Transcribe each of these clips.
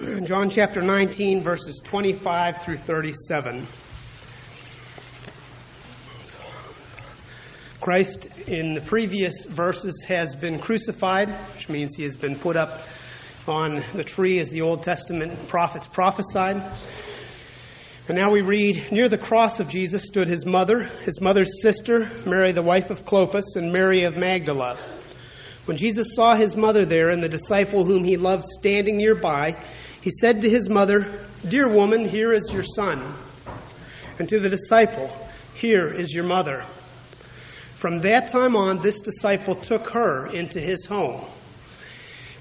John chapter 19, verses 25 through 37. Christ, in the previous verses, has been crucified, which means he has been put up on the tree as the Old Testament prophets prophesied. And now we read Near the cross of Jesus stood his mother, his mother's sister, Mary, the wife of Clopas, and Mary of Magdala. When Jesus saw his mother there and the disciple whom he loved standing nearby, he said to his mother, Dear woman, here is your son. And to the disciple, Here is your mother. From that time on, this disciple took her into his home.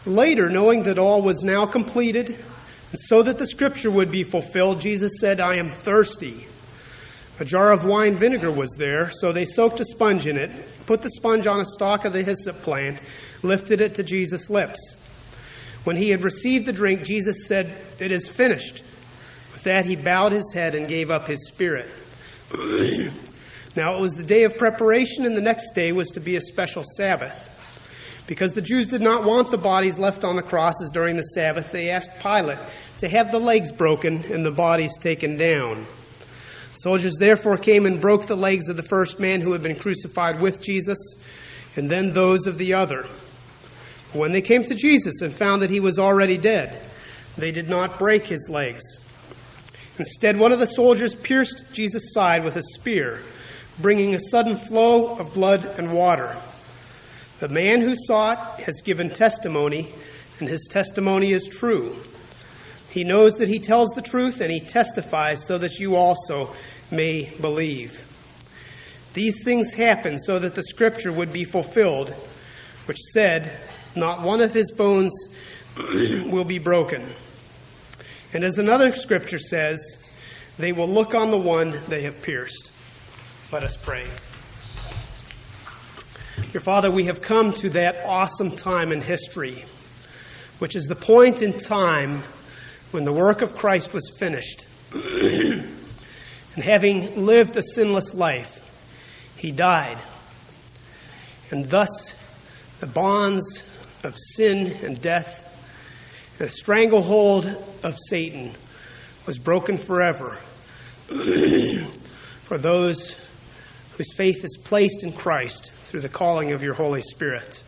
Later, knowing that all was now completed, and so that the scripture would be fulfilled, Jesus said, I am thirsty. A jar of wine vinegar was there, so they soaked a sponge in it, put the sponge on a stalk of the hyssop plant, lifted it to Jesus' lips. When he had received the drink, Jesus said, It is finished. With that, he bowed his head and gave up his spirit. now, it was the day of preparation, and the next day was to be a special Sabbath. Because the Jews did not want the bodies left on the crosses during the Sabbath, they asked Pilate to have the legs broken and the bodies taken down. Soldiers therefore came and broke the legs of the first man who had been crucified with Jesus, and then those of the other. When they came to Jesus and found that he was already dead, they did not break his legs. Instead, one of the soldiers pierced Jesus' side with a spear, bringing a sudden flow of blood and water. The man who saw it has given testimony, and his testimony is true. He knows that he tells the truth, and he testifies so that you also may believe. These things happened so that the scripture would be fulfilled, which said, not one of his bones will be broken. And as another scripture says, they will look on the one they have pierced. Let us pray. Your Father, we have come to that awesome time in history, which is the point in time when the work of Christ was finished. and having lived a sinless life, he died. And thus, the bonds of sin and death, the stranglehold of Satan was broken forever for those whose faith is placed in Christ through the calling of your Holy Spirit.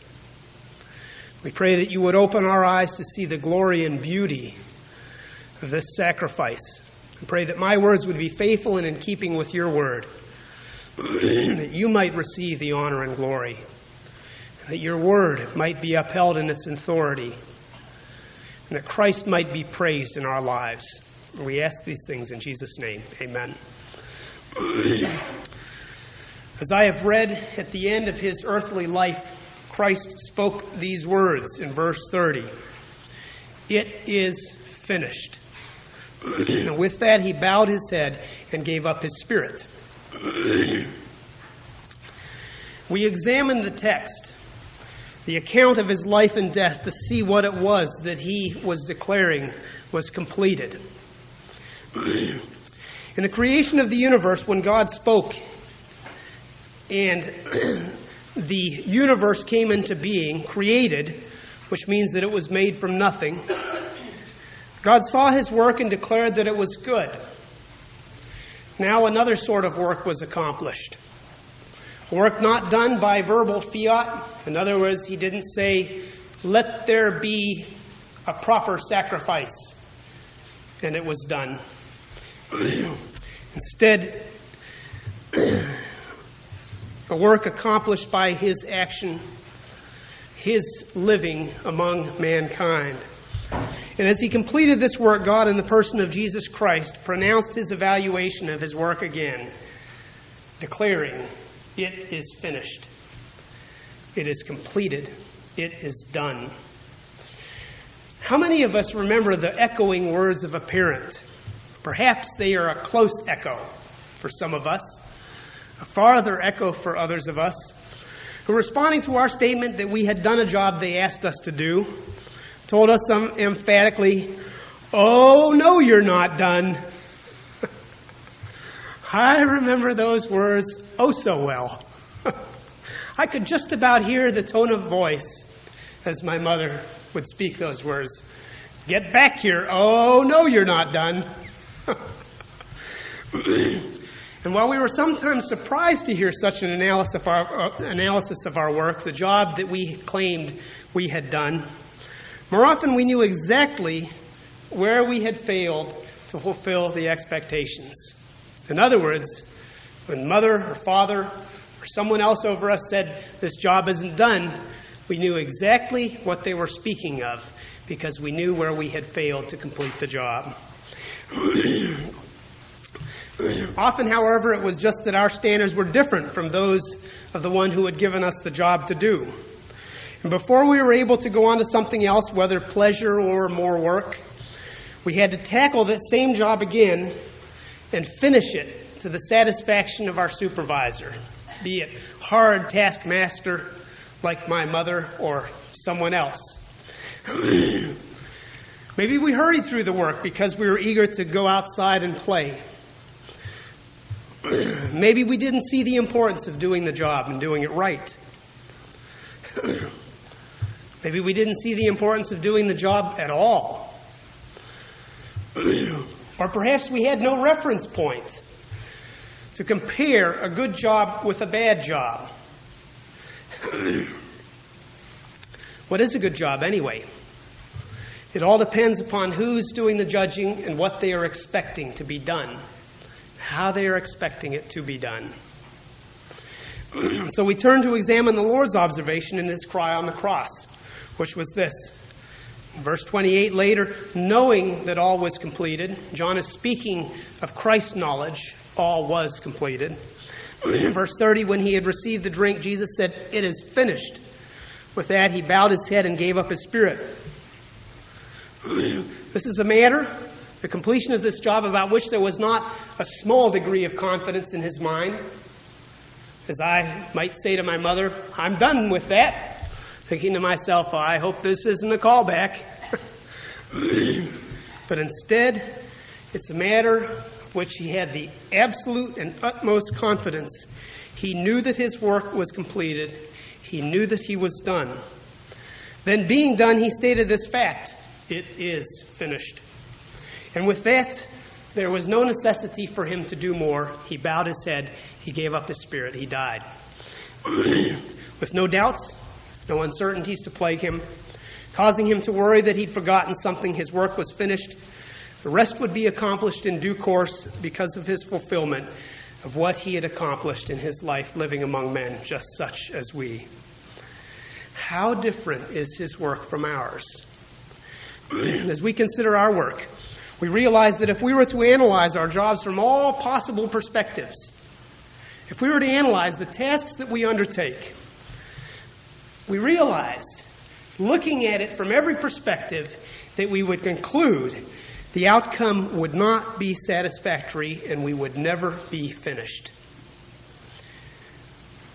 We pray that you would open our eyes to see the glory and beauty of this sacrifice. We pray that my words would be faithful and in keeping with your word, that you might receive the honor and glory that your word might be upheld in its authority, and that Christ might be praised in our lives. We ask these things in Jesus' name. Amen. As I have read at the end of his earthly life, Christ spoke these words in verse 30 It is finished. with that, he bowed his head and gave up his spirit. we examine the text the account of his life and death to see what it was that he was declaring was completed. In the creation of the universe, when God spoke and the universe came into being, created, which means that it was made from nothing, God saw his work and declared that it was good. Now another sort of work was accomplished. Work not done by verbal fiat. In other words, he didn't say, let there be a proper sacrifice, and it was done. Instead, a work accomplished by his action, his living among mankind. And as he completed this work, God, in the person of Jesus Christ, pronounced his evaluation of his work again, declaring, it is finished. It is completed. It is done. How many of us remember the echoing words of a parent? Perhaps they are a close echo for some of us, a farther echo for others of us, who, responding to our statement that we had done a job they asked us to do, told us emphatically, Oh, no, you're not done. I remember those words oh so well. I could just about hear the tone of voice as my mother would speak those words Get back here. Oh, no, you're not done. and while we were sometimes surprised to hear such an analysis of, our, uh, analysis of our work, the job that we claimed we had done, more often we knew exactly where we had failed to fulfill the expectations. In other words, when mother or father or someone else over us said, This job isn't done, we knew exactly what they were speaking of because we knew where we had failed to complete the job. Often, however, it was just that our standards were different from those of the one who had given us the job to do. And before we were able to go on to something else, whether pleasure or more work, we had to tackle that same job again and finish it to the satisfaction of our supervisor, be it hard taskmaster like my mother or someone else. Maybe we hurried through the work because we were eager to go outside and play. Maybe we didn't see the importance of doing the job and doing it right. Maybe we didn't see the importance of doing the job at all. Or perhaps we had no reference point to compare a good job with a bad job. what is a good job anyway? It all depends upon who's doing the judging and what they are expecting to be done how they are expecting it to be done. so we turn to examine the Lord's observation in his cry on the cross, which was this. Verse 28 later, knowing that all was completed, John is speaking of Christ's knowledge, all was completed. Verse 30, when he had received the drink, Jesus said, It is finished. With that, he bowed his head and gave up his spirit. this is a matter the completion of this job about which there was not a small degree of confidence in his mind. As I might say to my mother, I'm done with that. Thinking to myself, oh, I hope this isn't a callback. but instead, it's a matter of which he had the absolute and utmost confidence. He knew that his work was completed, he knew that he was done. Then, being done, he stated this fact it is finished. And with that, there was no necessity for him to do more. He bowed his head, he gave up his spirit, he died. with no doubts, no uncertainties to plague him, causing him to worry that he'd forgotten something, his work was finished. The rest would be accomplished in due course because of his fulfillment of what he had accomplished in his life living among men, just such as we. How different is his work from ours? As we consider our work, we realize that if we were to analyze our jobs from all possible perspectives, if we were to analyze the tasks that we undertake, we realized, looking at it from every perspective, that we would conclude the outcome would not be satisfactory and we would never be finished.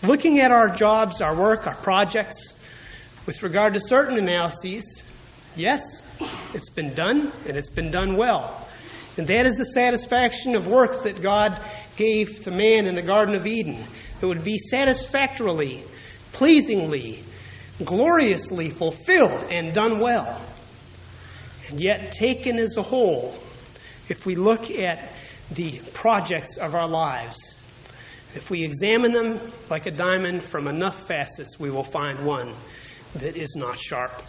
Looking at our jobs, our work, our projects, with regard to certain analyses, yes, it's been done, and it's been done well. And that is the satisfaction of work that God gave to man in the Garden of Eden. It would be satisfactorily, pleasingly, gloriously fulfilled and done well. And yet, taken as a whole, if we look at the projects of our lives, if we examine them like a diamond from enough facets, we will find one that is not sharp.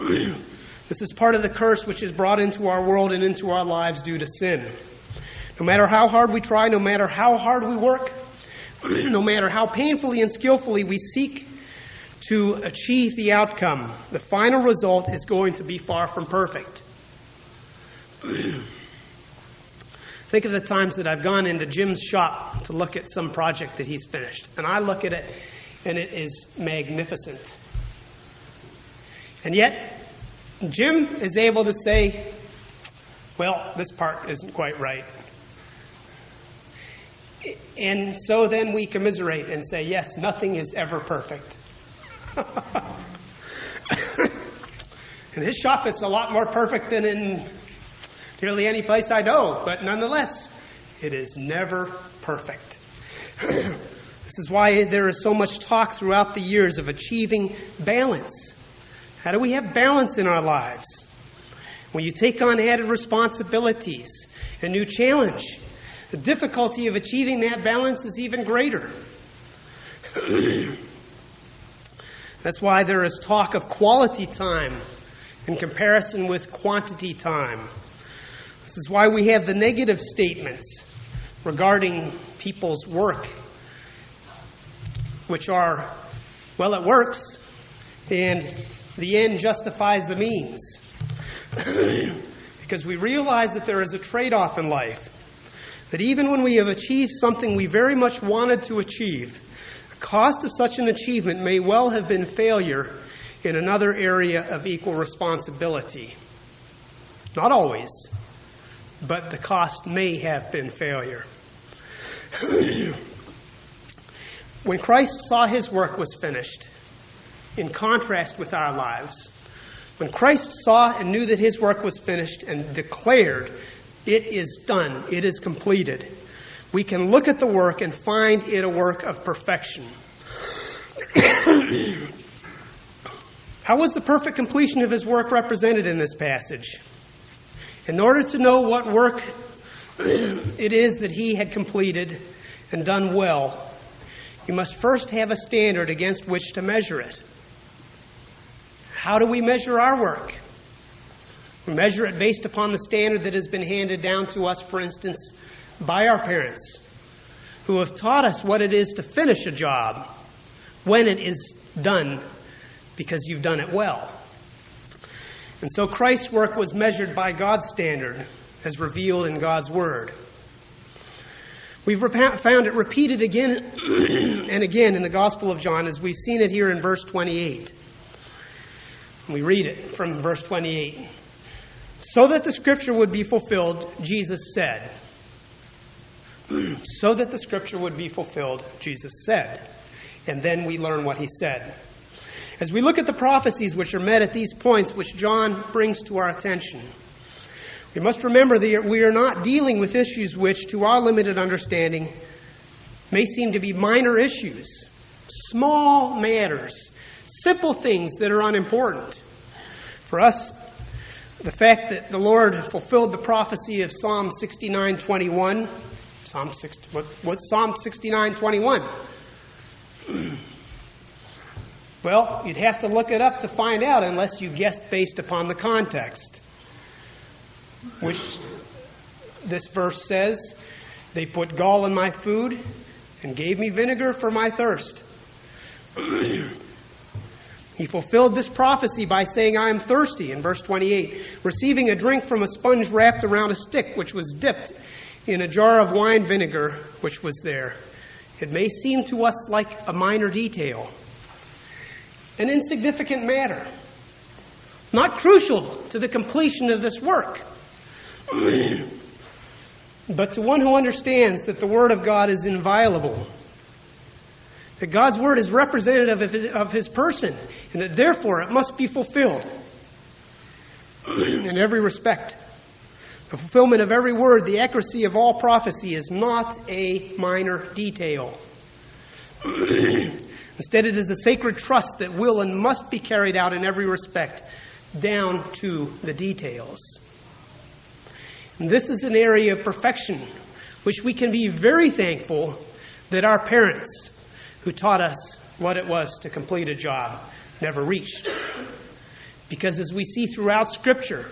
This is part of the curse which is brought into our world and into our lives due to sin. No matter how hard we try, no matter how hard we work, no matter how painfully and skillfully we seek to achieve the outcome, the final result is going to be far from perfect. Think of the times that I've gone into Jim's shop to look at some project that he's finished, and I look at it and it is magnificent. And yet, Jim is able to say, well, this part isn't quite right. And so then we commiserate and say, yes, nothing is ever perfect. in his shop, it's a lot more perfect than in nearly any place I know, but nonetheless, it is never perfect. this is why there is so much talk throughout the years of achieving balance how do we have balance in our lives? when you take on added responsibilities, a new challenge, the difficulty of achieving that balance is even greater. That's why there is talk of quality time in comparison with quantity time. This is why we have the negative statements regarding people's work, which are, well, it works, and the end justifies the means. because we realize that there is a trade off in life. That even when we have achieved something we very much wanted to achieve, cost of such an achievement may well have been failure in another area of equal responsibility. Not always, but the cost may have been failure. when Christ saw his work was finished, in contrast with our lives, when Christ saw and knew that his work was finished and declared, It is done, it is completed, we can look at the work and find it a work of perfection. How was the perfect completion of his work represented in this passage? In order to know what work it is that he had completed and done well, you must first have a standard against which to measure it. How do we measure our work? We measure it based upon the standard that has been handed down to us, for instance, by our parents, who have taught us what it is to finish a job when it is done because you've done it well. And so Christ's work was measured by God's standard as revealed in God's Word. We've found it repeated again and again in the Gospel of John as we've seen it here in verse 28. We read it from verse 28. So that the scripture would be fulfilled, Jesus said. so that the scripture would be fulfilled, Jesus said. And then we learn what he said. As we look at the prophecies which are met at these points, which John brings to our attention, we must remember that we are not dealing with issues which, to our limited understanding, may seem to be minor issues, small matters Simple things that are unimportant. For us, the fact that the Lord fulfilled the prophecy of Psalm 69:21, Psalm 60, what, what's Psalm 69:21? well, you'd have to look it up to find out unless you guessed based upon the context. Which this verse says, they put gall in my food and gave me vinegar for my thirst. He fulfilled this prophecy by saying, I am thirsty, in verse 28, receiving a drink from a sponge wrapped around a stick, which was dipped in a jar of wine vinegar, which was there. It may seem to us like a minor detail, an insignificant matter, not crucial to the completion of this work. but to one who understands that the Word of God is inviolable, that God's word is representative of his, of his person, and that therefore it must be fulfilled in every respect. The fulfillment of every word, the accuracy of all prophecy is not a minor detail. Instead, it is a sacred trust that will and must be carried out in every respect, down to the details. And this is an area of perfection which we can be very thankful that our parents, who taught us what it was to complete a job, never reached. Because as we see throughout Scripture,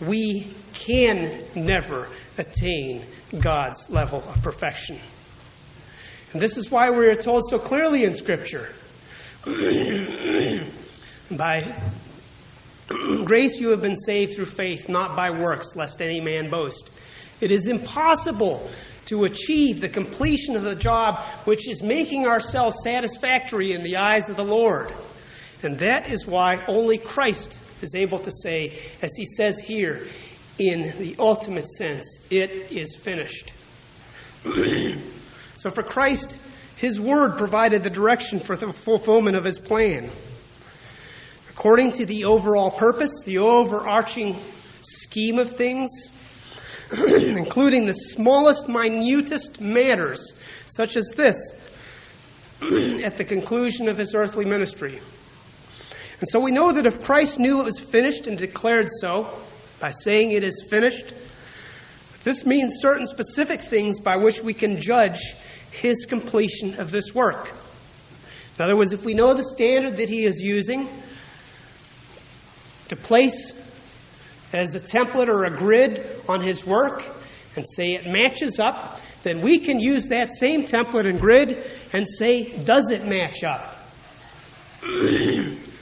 we can never attain God's level of perfection. And this is why we are told so clearly in Scripture by grace you have been saved through faith, not by works, lest any man boast. It is impossible to achieve the completion of the job which is making ourselves satisfactory in the eyes of the Lord. And that is why only Christ is able to say, as he says here, in the ultimate sense, it is finished. so for Christ, his word provided the direction for the fulfillment of his plan. According to the overall purpose, the overarching scheme of things, including the smallest, minutest matters, such as this, at the conclusion of his earthly ministry. And so we know that if Christ knew it was finished and declared so by saying it is finished, this means certain specific things by which we can judge his completion of this work. In other words, if we know the standard that he is using to place as a template or a grid on his work and say it matches up, then we can use that same template and grid and say, does it match up?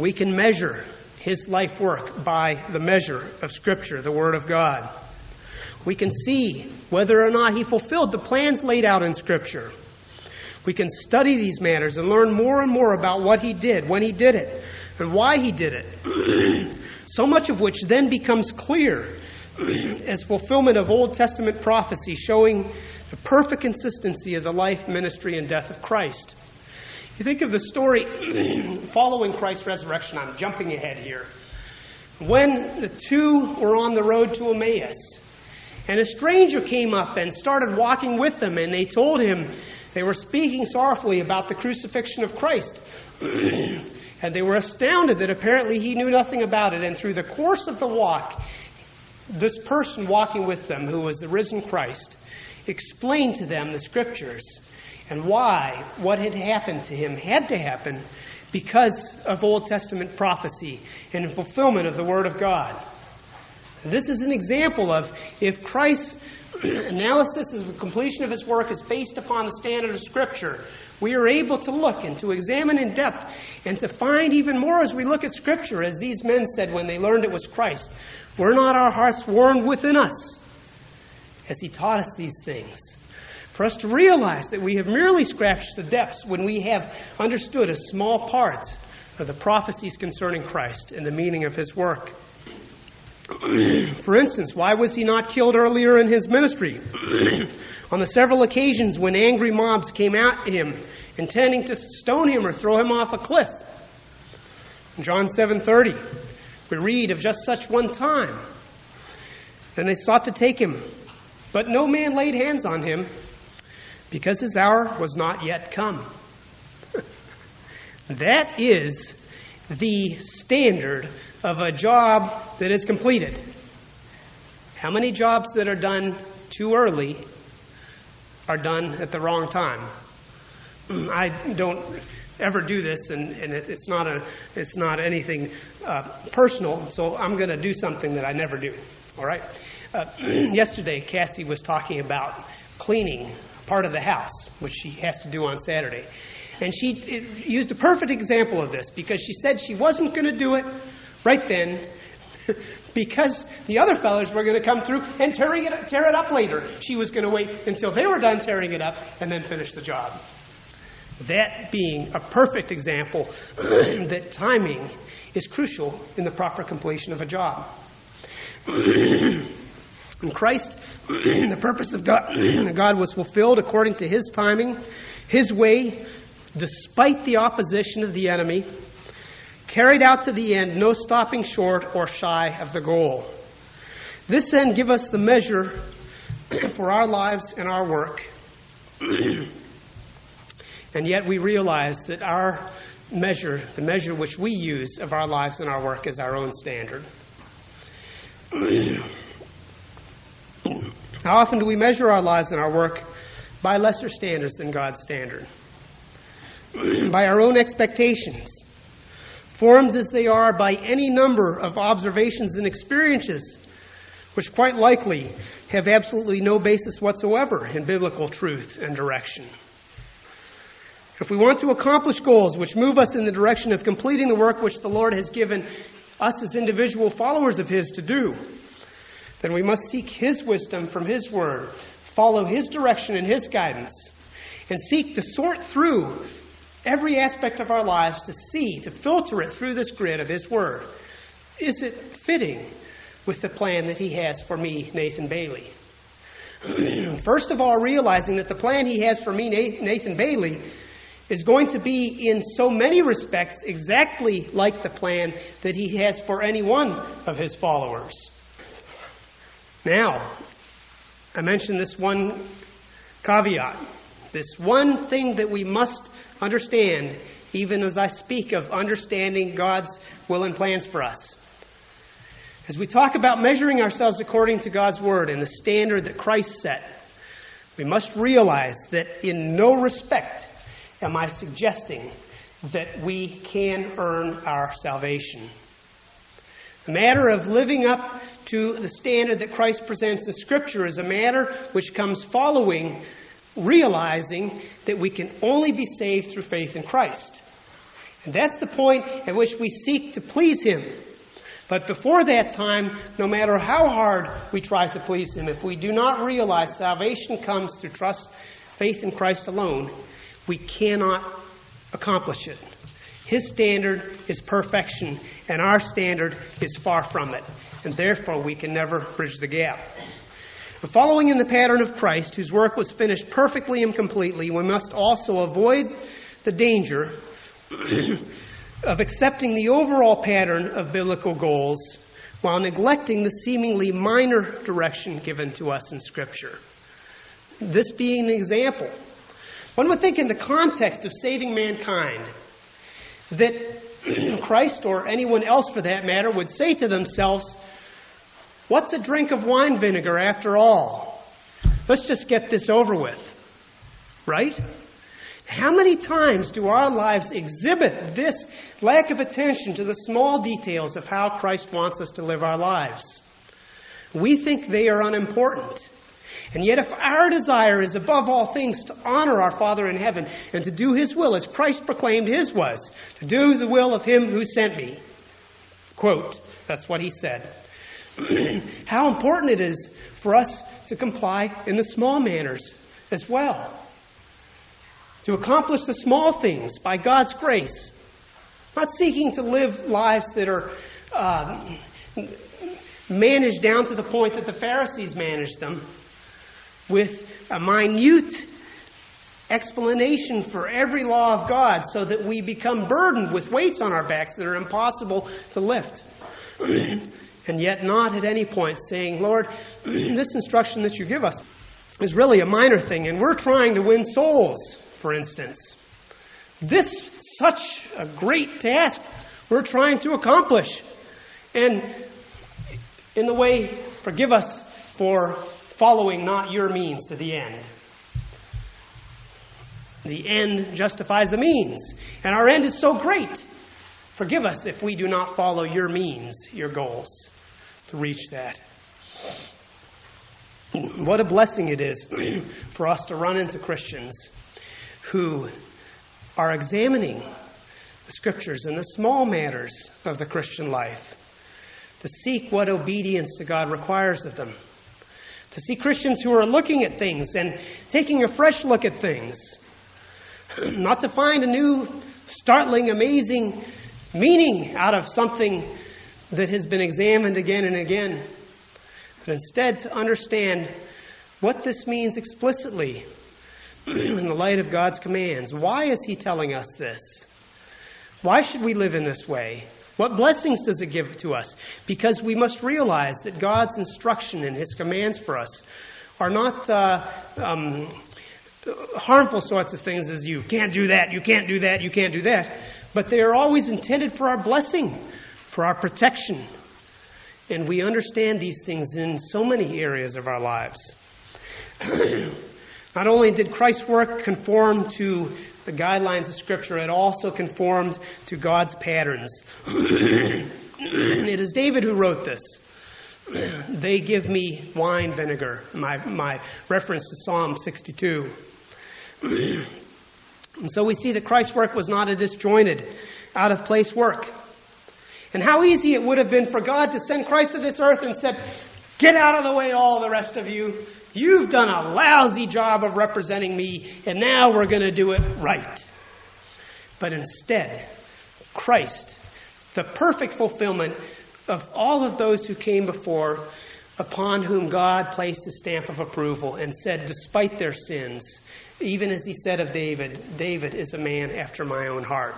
we can measure his life work by the measure of Scripture, the Word of God. We can see whether or not he fulfilled the plans laid out in Scripture. We can study these matters and learn more and more about what he did, when he did it, and why he did it. so much of which then becomes clear as fulfillment of Old Testament prophecy showing the perfect consistency of the life, ministry, and death of Christ. You think of the story following Christ's resurrection. I'm jumping ahead here. When the two were on the road to Emmaus, and a stranger came up and started walking with them, and they told him they were speaking sorrowfully about the crucifixion of Christ. and they were astounded that apparently he knew nothing about it. And through the course of the walk, this person walking with them, who was the risen Christ, explained to them the scriptures and why what had happened to him had to happen because of Old Testament prophecy and fulfillment of the Word of God. This is an example of if Christ's analysis of the completion of his work is based upon the standard of Scripture, we are able to look and to examine in depth and to find even more as we look at Scripture, as these men said when they learned it was Christ. Were not our hearts warmed within us as he taught us these things? For us to realize that we have merely scratched the depths when we have understood a small part of the prophecies concerning Christ and the meaning of his work. For instance, why was he not killed earlier in his ministry? On the several occasions when angry mobs came at him, intending to stone him or throw him off a cliff. In John 7:30, we read of just such one time. Then they sought to take him, but no man laid hands on him, because his hour was not yet come. that is the standard of a job that is completed. How many jobs that are done too early are done at the wrong time? I don't ever do this, and, and it, it's, not a, it's not anything uh, personal, so I'm going to do something that I never do. All right? Uh, yesterday, Cassie was talking about cleaning part of the house, which she has to do on Saturday. And she used a perfect example of this because she said she wasn't going to do it right then because the other fellows were going to come through and tear it, tear it up later. She was going to wait until they were done tearing it up and then finish the job. That being a perfect example that timing is crucial in the proper completion of a job. In Christ, the purpose of God, God was fulfilled according to His timing, His way, despite the opposition of the enemy, carried out to the end, no stopping short or shy of the goal. This then give us the measure for our lives and our work. and yet we realize that our measure, the measure which we use of our lives and our work, is our own standard. How often do we measure our lives and our work by lesser standards than God's standard? by our own expectations, formed as they are by any number of observations and experiences, which quite likely have absolutely no basis whatsoever in biblical truth and direction. If we want to accomplish goals which move us in the direction of completing the work which the Lord has given us as individual followers of His to do, then we must seek His wisdom from His Word, follow His direction and His guidance, and seek to sort through every aspect of our lives to see, to filter it through this grid of His Word. Is it fitting with the plan that He has for me, Nathan Bailey? First of all, realizing that the plan He has for me, Nathan Bailey, is going to be in so many respects exactly like the plan that He has for any one of His followers. Now, I mentioned this one caveat, this one thing that we must understand even as I speak of understanding God's will and plans for us. As we talk about measuring ourselves according to God's Word and the standard that Christ set, we must realize that in no respect am I suggesting that we can earn our salvation. The matter of living up to the standard that Christ presents in Scripture is a matter which comes following realizing that we can only be saved through faith in Christ. And that's the point at which we seek to please Him. But before that time, no matter how hard we try to please Him, if we do not realize salvation comes through trust, faith in Christ alone, we cannot accomplish it. His standard is perfection, and our standard is far from it. And therefore, we can never bridge the gap. But following in the pattern of Christ, whose work was finished perfectly and completely, we must also avoid the danger of accepting the overall pattern of biblical goals while neglecting the seemingly minor direction given to us in Scripture. This being an example. One would think, in the context of saving mankind, that Christ or anyone else for that matter would say to themselves, What's a drink of wine vinegar after all? Let's just get this over with. Right? How many times do our lives exhibit this lack of attention to the small details of how Christ wants us to live our lives? We think they are unimportant. And yet, if our desire is above all things to honor our Father in heaven and to do His will as Christ proclaimed His was, to do the will of Him who sent me, quote, that's what He said. how important it is for us to comply in the small manners as well to accomplish the small things by God's grace, not seeking to live lives that are uh, managed down to the point that the Pharisees managed them, with a minute explanation for every law of God so that we become burdened with weights on our backs that are impossible to lift. and yet, not at any point saying, Lord, this instruction that you give us is really a minor thing, and we're trying to win souls for instance. This such a great task we're trying to accomplish. And in the way, forgive us for following not your means to the end. The end justifies the means. And our end is so great. Forgive us if we do not follow your means, your goals, to reach that. What a blessing it is for us to run into Christians who are examining the scriptures and the small matters of the Christian life to seek what obedience to God requires of them. To see Christians who are looking at things and taking a fresh look at things. Not to find a new, startling, amazing meaning out of something that has been examined again and again, but instead to understand what this means explicitly in the light of God's commands. Why is He telling us this? Why should we live in this way? What blessings does it give to us? Because we must realize that God's instruction and His commands for us are not uh, um, harmful sorts of things as you can't do that, you can't do that, you can't do that, but they are always intended for our blessing, for our protection. And we understand these things in so many areas of our lives. Not only did Christ's work conform to the guidelines of Scripture, it also conformed to God's patterns. it is David who wrote this. They give me wine vinegar, my, my reference to Psalm 62. and so we see that Christ's work was not a disjointed, out of place work. And how easy it would have been for God to send Christ to this earth and said, Get out of the way, all the rest of you. You've done a lousy job of representing me, and now we're going to do it right. But instead, Christ, the perfect fulfillment of all of those who came before, upon whom God placed a stamp of approval and said, despite their sins, even as he said of David, David is a man after my own heart.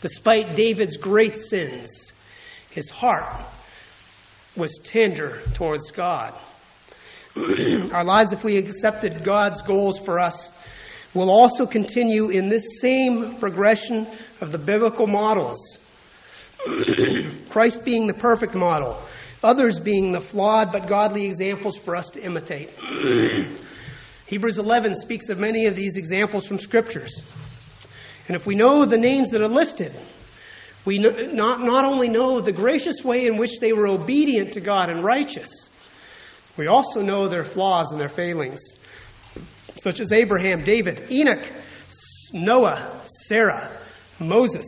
Despite David's great sins, his heart was tender towards God. Our lives, if we accepted God's goals for us, will also continue in this same progression of the biblical models. Christ being the perfect model, others being the flawed but godly examples for us to imitate. Hebrews 11 speaks of many of these examples from scriptures. And if we know the names that are listed, we not, not only know the gracious way in which they were obedient to God and righteous, we also know their flaws and their failings, such as Abraham, David, Enoch, Noah, Sarah, Moses,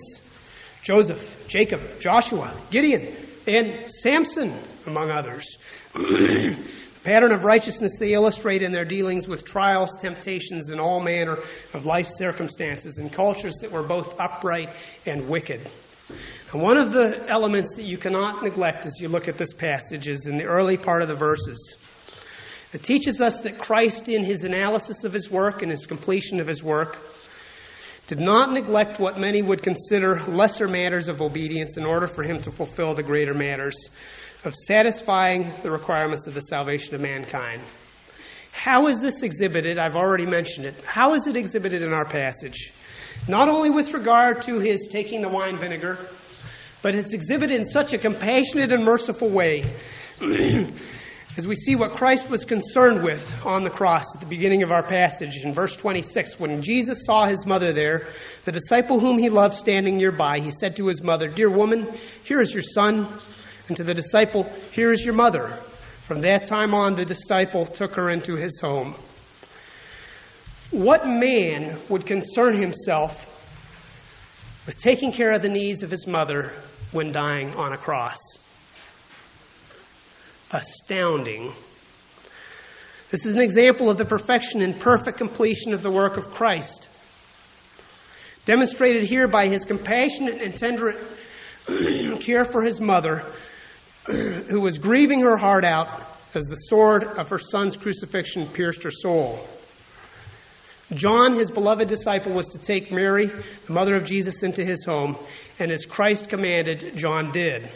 Joseph, Jacob, Joshua, Gideon, and Samson, among others. the pattern of righteousness they illustrate in their dealings with trials, temptations, and all manner of life circumstances in cultures that were both upright and wicked. And one of the elements that you cannot neglect as you look at this passage is in the early part of the verses. It teaches us that Christ, in his analysis of his work and his completion of his work, did not neglect what many would consider lesser matters of obedience in order for him to fulfill the greater matters of satisfying the requirements of the salvation of mankind. How is this exhibited? I've already mentioned it. How is it exhibited in our passage? Not only with regard to his taking the wine vinegar, but it's exhibited in such a compassionate and merciful way. As we see what Christ was concerned with on the cross at the beginning of our passage in verse 26, when Jesus saw his mother there, the disciple whom he loved standing nearby, he said to his mother, Dear woman, here is your son. And to the disciple, Here is your mother. From that time on, the disciple took her into his home. What man would concern himself with taking care of the needs of his mother when dying on a cross? astounding. This is an example of the perfection and perfect completion of the work of Christ, demonstrated here by his compassionate and tender care for his mother, who was grieving her heart out as the sword of her son's crucifixion pierced her soul. John, his beloved disciple, was to take Mary, the mother of Jesus, into his home, and as Christ commanded, John did.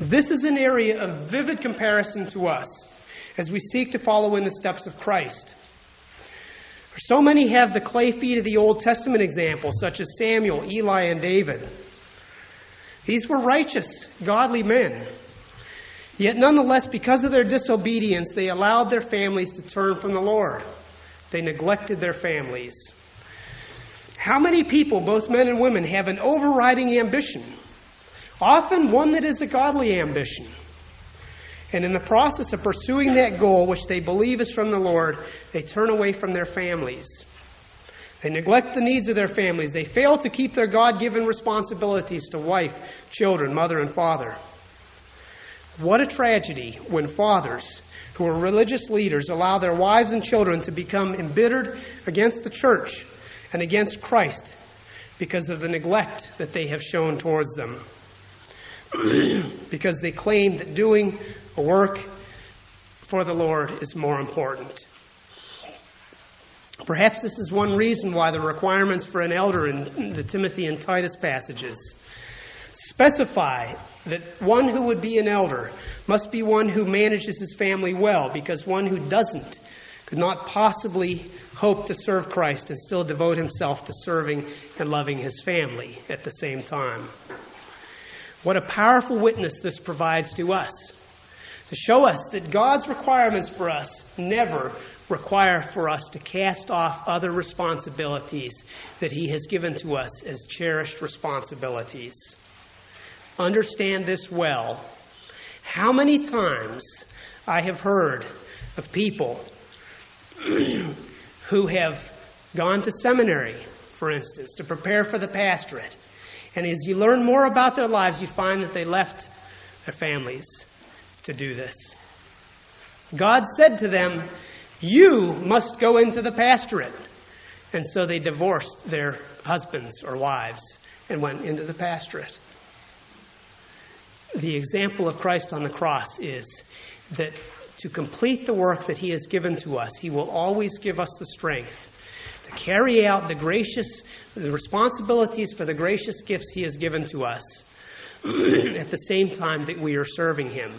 This is an area of vivid comparison to us as we seek to follow in the steps of Christ. For so many have the clay feet of the Old Testament examples, such as Samuel, Eli, and David. These were righteous, godly men. Yet, nonetheless, because of their disobedience, they allowed their families to turn from the Lord. They neglected their families. How many people, both men and women, have an overriding ambition often one that is a godly ambition. And in the process of pursuing that goal, which they believe is from the Lord, they turn away from their families. They neglect the needs of their families. They fail to keep their God given responsibilities to wife, children, mother, and father. What a tragedy when fathers who are religious leaders allow their wives and children to become embittered against the church and against Christ because of the neglect that they have shown towards them. because they claim that doing a work for the Lord is more important. Perhaps this is one reason why the requirements for an elder in the Timothy and Titus passages specify that one who would be an elder must be one who manages his family well, because one who doesn't could not possibly hope to serve Christ and still devote himself to serving and loving his family at the same time. What a powerful witness this provides to us to show us that God's requirements for us never require for us to cast off other responsibilities that He has given to us as cherished responsibilities. Understand this well. How many times I have heard of people who have gone to seminary, for instance, to prepare for the pastorate and as you learn more about their lives, you find that they left their families to do this. God said to them, You must go into the pastorate. And so they divorced their husbands or wives and went into the pastorate. The example of Christ on the cross is that to complete the work that He has given to us, He will always give us the strength to carry out the gracious the responsibilities for the gracious gifts He has given to us at the same time that we are serving Him.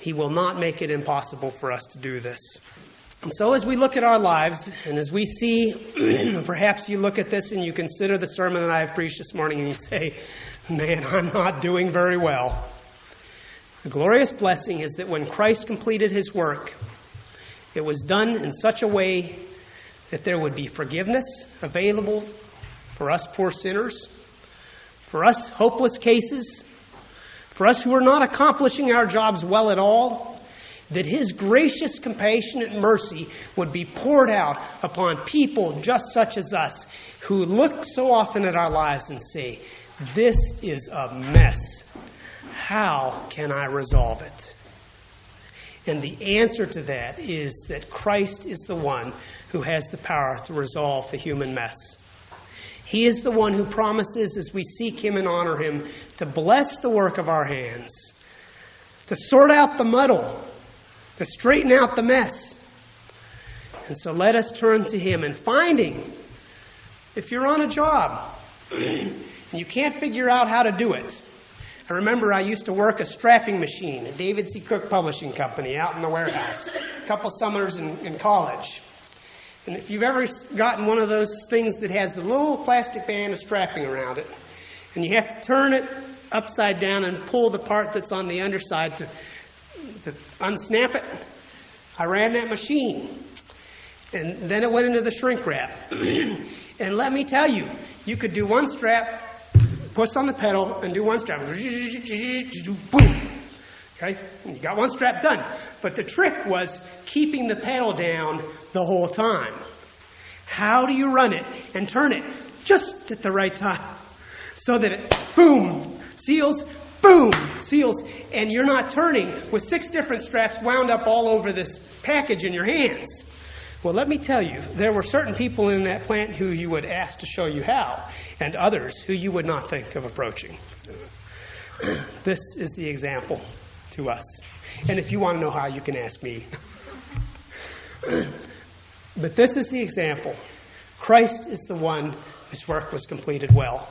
He will not make it impossible for us to do this. And so, as we look at our lives, and as we see, perhaps you look at this and you consider the sermon that I have preached this morning and you say, Man, I'm not doing very well. The glorious blessing is that when Christ completed his work, it was done in such a way that there would be forgiveness available for us poor sinners, for us hopeless cases, for us who are not accomplishing our jobs well at all, that His gracious, compassionate mercy would be poured out upon people just such as us who look so often at our lives and say, This is a mess. How can I resolve it? And the answer to that is that Christ is the one who has the power to resolve the human mess. He is the one who promises, as we seek Him and honor Him, to bless the work of our hands, to sort out the muddle, to straighten out the mess. And so let us turn to Him and finding, if you're on a job and you can't figure out how to do it, I remember I used to work a strapping machine at David C. Cook Publishing Company out in the warehouse a couple summers in, in college. And if you've ever gotten one of those things that has the little plastic band of strapping around it, and you have to turn it upside down and pull the part that's on the underside to, to unsnap it, I ran that machine. And then it went into the shrink wrap. and let me tell you, you could do one strap push on the pedal and do one strap. Boom. Okay? You got one strap done. But the trick was keeping the pedal down the whole time. How do you run it and turn it just at the right time so that it boom seals, boom seals, and you're not turning with six different straps wound up all over this package in your hands. Well, let me tell you, there were certain people in that plant who you would ask to show you how, and others who you would not think of approaching. this is the example to us. And if you want to know how, you can ask me. but this is the example. Christ is the one whose work was completed well.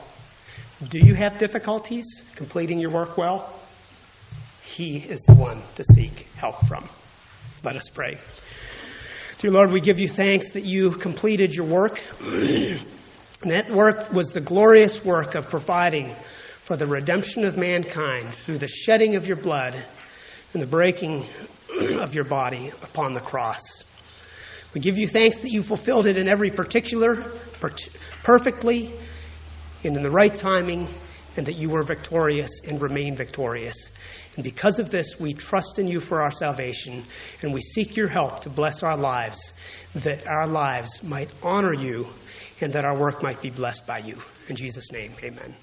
Do you have difficulties completing your work well? He is the one to seek help from. Let us pray. Dear Lord, we give you thanks that you completed your work. and that work was the glorious work of providing for the redemption of mankind through the shedding of your blood and the breaking of your body upon the cross. We give you thanks that you fulfilled it in every particular, perfectly, and in the right timing, and that you were victorious and remain victorious. And because of this, we trust in you for our salvation, and we seek your help to bless our lives, that our lives might honor you, and that our work might be blessed by you. In Jesus' name, amen.